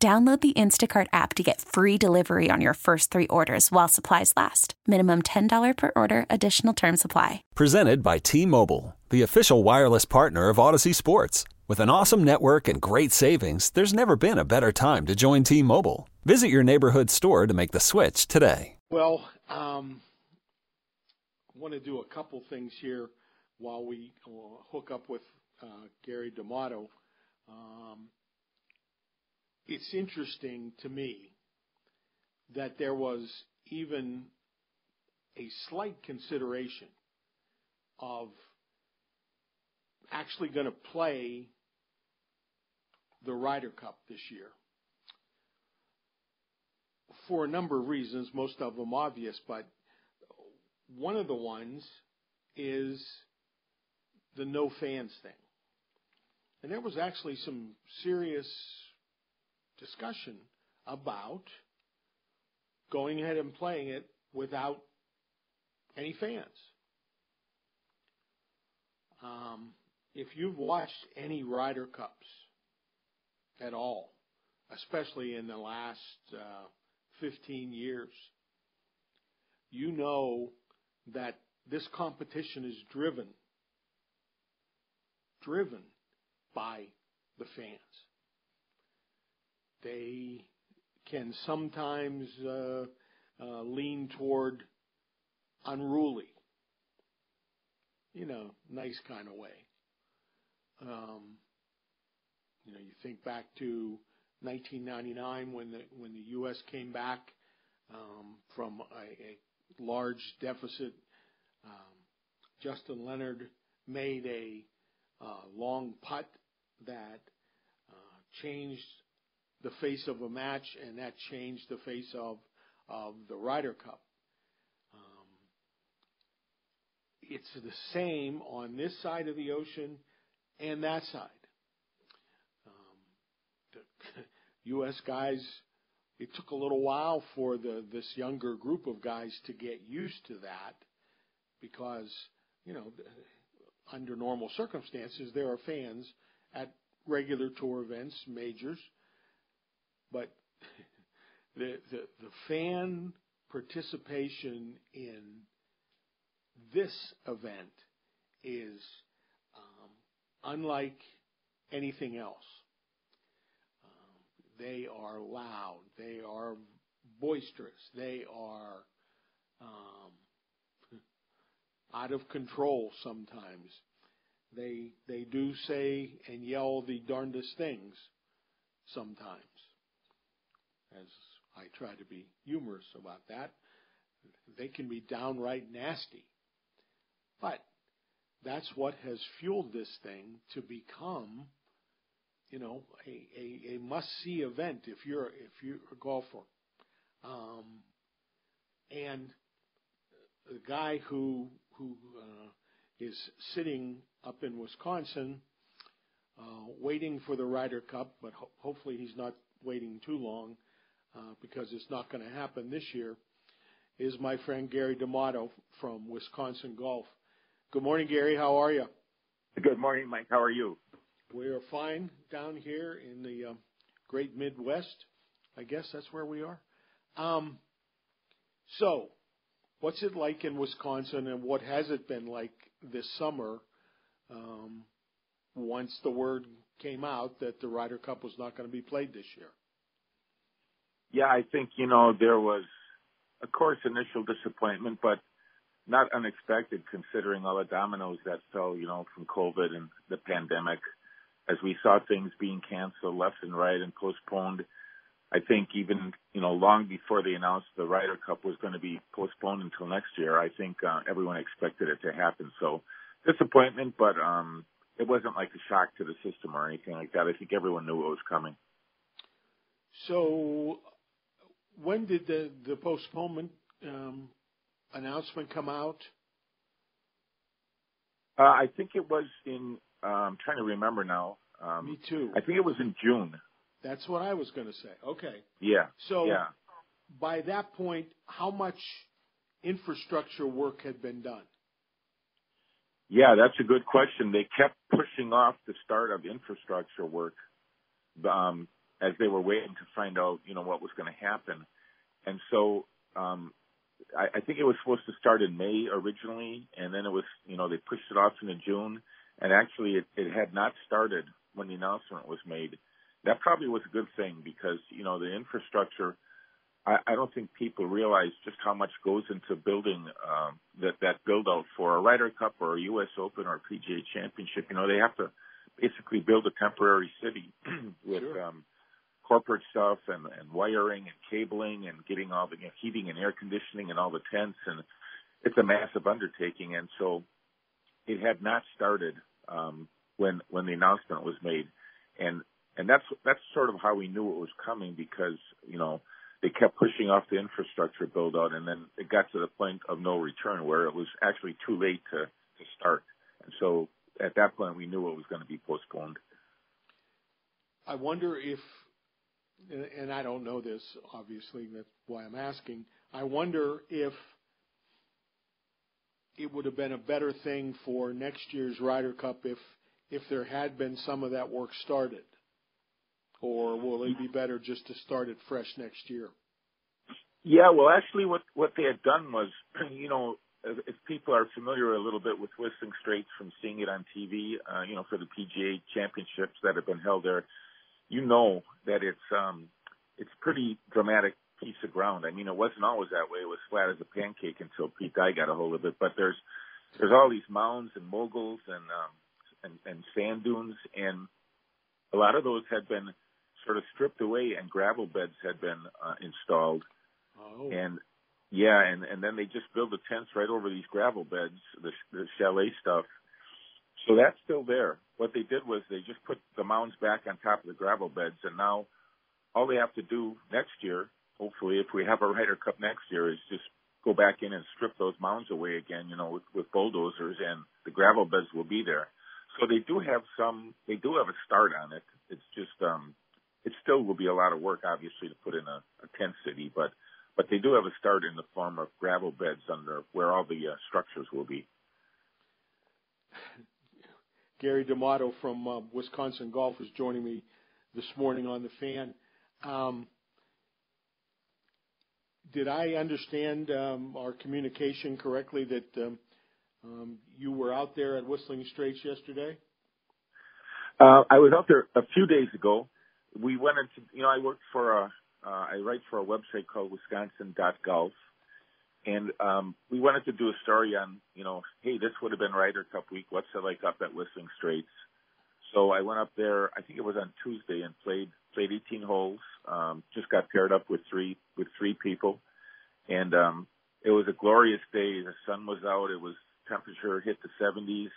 Download the Instacart app to get free delivery on your first three orders while supplies last. Minimum $10 per order, additional term supply. Presented by T Mobile, the official wireless partner of Audacy Sports. With an awesome network and great savings, there's never been a better time to join T Mobile. Visit your neighborhood store to make the switch today. Well, um, I want to do a couple things here while we uh, hook up with uh, Gary D'Amato. Um, it's interesting to me that there was even a slight consideration of actually going to play the Ryder Cup this year for a number of reasons, most of them obvious, but one of the ones is the no fans thing. And there was actually some serious discussion about going ahead and playing it without any fans. Um, if you've watched any Ryder Cups at all, especially in the last uh, 15 years, you know that this competition is driven driven by the fans. They can sometimes uh, uh, lean toward unruly, you know, nice kind of way. Um, you know, you think back to 1999 when the when the U.S. came back um, from a, a large deficit. Um, Justin Leonard made a uh, long putt that uh, changed the face of a match, and that changed the face of of the Ryder Cup. Um, it's the same on this side of the ocean and that side. Um, the U.S. guys, it took a little while for the this younger group of guys to get used to that because you know under normal circumstances there are fans at regular tour events, majors, but the, the, the fan participation in this event is um, unlike anything else. Um, they are loud. They are boisterous. They are um, out of control sometimes. They they do say and yell the darndest things sometimes as I try to be humorous about that, they can be downright nasty. But that's what has fueled this thing to become, you know, a, a, a must-see event if you're if you're a golfer. Um, and the guy who who uh, is sitting up in Wisconsin, uh, waiting for the Ryder Cup, but ho- hopefully he's not waiting too long because it's not going to happen this year, is my friend Gary D'Amato from Wisconsin Golf. Good morning, Gary. How are you? Good morning, Mike. How are you? We are fine down here in the uh, great Midwest. I guess that's where we are. Um, so, what's it like in Wisconsin, and what has it been like this summer um, once the word came out that the Ryder Cup was not going to be played this year? Yeah, I think, you know, there was, of course, initial disappointment, but not unexpected considering all the dominoes that fell, you know, from COVID and the pandemic. As we saw things being canceled left and right and postponed, I think even, you know, long before they announced the Ryder Cup was going to be postponed until next year, I think uh, everyone expected it to happen. So disappointment, but um, it wasn't like a shock to the system or anything like that. I think everyone knew it was coming. So, when did the the postponement um, announcement come out? Uh, I think it was in. Uh, I'm trying to remember now. Um, Me too. I think it was in June. That's what I was going to say. Okay. Yeah. So yeah. by that point, how much infrastructure work had been done? Yeah, that's a good question. They kept pushing off the start of infrastructure work um, as they were waiting to find out, you know, what was going to happen. And so um, I, I think it was supposed to start in May originally, and then it was, you know, they pushed it off into June, and actually it, it had not started when the announcement was made. That probably was a good thing because, you know, the infrastructure – I, I don't think people realize just how much goes into building um, that that build out for a Ryder Cup or a U.S. Open or a PGA Championship. You know, they have to basically build a temporary city with Sure. um, corporate stuff and, and wiring and cabling and getting all the you know, heating and air conditioning and all the tents and it's a massive undertaking. And so it had not started um, when when the announcement was made, and and that's that's sort of how we knew it was coming because you know they kept pushing off the infrastructure build out and then it got to the point of no return where it was actually too late to, to start. And so at that point we knew it was going to be postponed. I wonder if, and- I don't know this, obviously, that's why I'm asking. I wonder if it would have been a better thing for next year's Ryder Cup if if there had been some of that work started, or will it be better just to start it fresh next year? Yeah, well, actually, what what they had done was, you know, if, if people are familiar a little bit with Whistling Straits from seeing it on TV, uh, you know, for the PGA Championships that have been held there, you know that it's um it's pretty dramatic piece of ground. I mean, it wasn't always that way. It was flat as a pancake until Pete Dye got a hold of it. But there's there's all these mounds and moguls and um and, and sand dunes, and a lot of those had been sort of stripped away, and gravel beds had been uh, installed. Oh, And yeah, and and then they just build the tents right over these gravel beds, the, the chalet stuff. So that's still there. What they did was they just put the mounds back on top of the gravel beds, and now all they have to do next year, hopefully, if we have a Ryder Cup next year, is just go back in and strip those mounds away again, you know, with, with bulldozers, and the gravel beds will be there. So they do have some, they do have a start on it. It's just, um, it still will be a lot of work, obviously, to put in a, a tent city, but but they do have a start in the form of gravel beds under where all the uh, structures will be. Gary D'Amato from uh, Wisconsin Golf is joining me this morning on the fan. Um, did I understand um, our communication correctly that um, um, you were out there at Whistling Straits yesterday? Uh, I was out there a few days ago. We went into, you know, I worked for a, uh, I write for a website called Wisconsin.golf, and um, we wanted to do a story on, you know, hey, this would have been Ryder Cup week. What's it like up at Whistling Straits? So I went up there. I think it was on Tuesday and played played 18 holes. Um, just got paired up with three with three people, and um, it was a glorious day. The sun was out. It was temperature hit the 70s,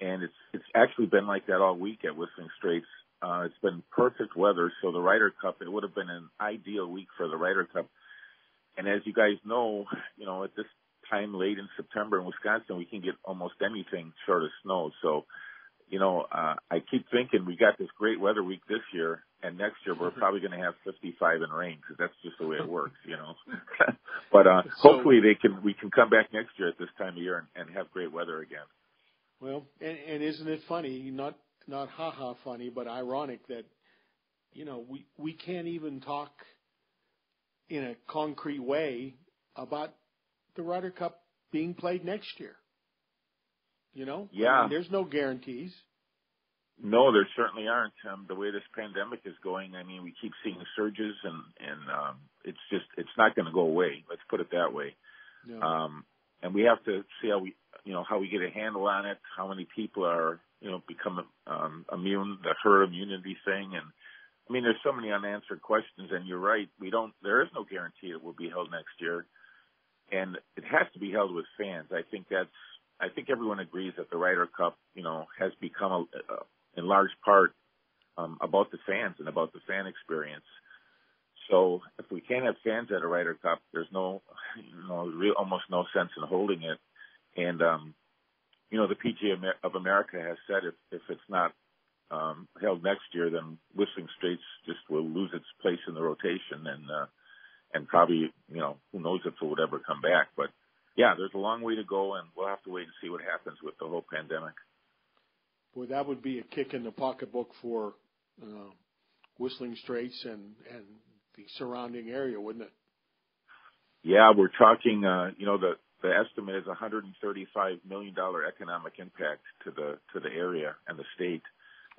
and it's it's actually been like that all week at Whistling Straits. Uh, it's been perfect weather, so the Ryder Cup it would have been an ideal week for the Ryder Cup. And as you guys know, you know at this time late in September in Wisconsin, we can get almost anything short of snow. So, you know, uh, I keep thinking we got this great weather week this year, and next year we're probably going to have 55 and rain because that's just the way it works, you know. but uh, So- hopefully they can we can come back next year at this time of year and, and have great weather again. Well, and, and isn't it funny? Not not ha ha funny, but ironic that you know we we can't even talk in a concrete way about the Ryder Cup being played next year. You know, I Yeah. mean, there's no guarantees. No, there certainly aren't. Um, the way this pandemic is going, I mean, we keep seeing surges, and and um, it's just it's not going to go away. Let's put it that way. No. Um, and we have to see how we, you know, how we get a handle on it. How many people are, you know, become um, immune, the herd immunity thing, and I mean, there's so many unanswered questions. And you're right, we don't. There is no guarantee it will be held next year, and it has to be held with fans. I think that's. I think everyone agrees that the Ryder Cup, you know, has become a, a in large part um, about the fans and about the fan experience. So if we can't have fans at a Ryder Cup, there's no, you know, real, almost no sense in holding it. And um, you know, the PGA of America has said if if it's not um, held next year, then Whistling Straits just will lose its place in the rotation, and uh, and probably you know who knows if it would ever come back. But yeah, there's a long way to go, and we'll have to wait and see what happens with the whole pandemic. Boy, that would be a kick in the pocketbook for uh, Whistling Straits and and the surrounding area, wouldn't it? Yeah, we're talking. Uh, you know, the the estimate is 135 million dollar economic impact to the to the area and the state.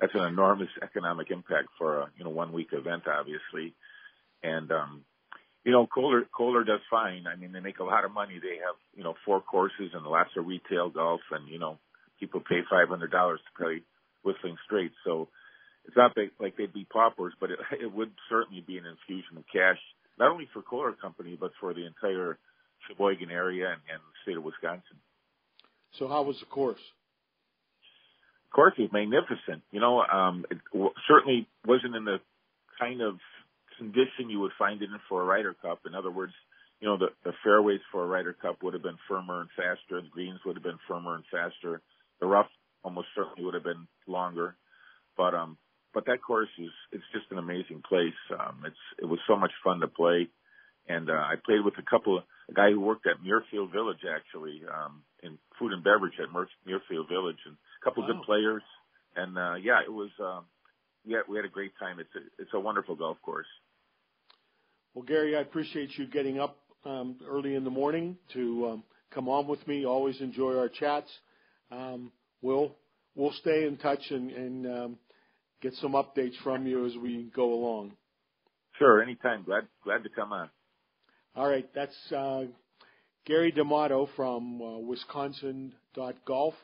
That's an enormous economic impact for a you know one week event, obviously. And um, you know, Kohler Kohler does fine. I mean, they make a lot of money. They have you know four courses and lots of retail golf, and you know, people pay five hundred dollars to play Whistling Straits. So it's not like they'd be paupers, but it, it would certainly be an infusion of cash, not only for Kohler Company, but for the entire Sheboygan area and, and the state of Wisconsin. So how was the course? Course was magnificent. You know, um, it w- certainly wasn't in the kind of condition you would find it in for a Ryder Cup. In other words, you know, the, the fairways for a Ryder Cup would have been firmer and faster. The greens would have been firmer and faster. The rough almost certainly would have been longer. But um, but that course is it's just an amazing place. Um, it's it was so much fun to play, and uh, I played with a couple of a guy who worked at Muirfield Village actually um, in food and beverage at Muirfield Village, and couple wow. good players. And uh, yeah, it was um, yeah we had a great time. It's a it's a wonderful golf course. Well, Gary, I appreciate you getting up um, early in the morning to um, come on with me. Always enjoy our chats. Um, we'll we'll stay in touch and, and um, get some updates from you as we go along. Sure, anytime. Glad glad to come on. All right, that's uh, Gary D'Amato from uh, Wisconsin.golf.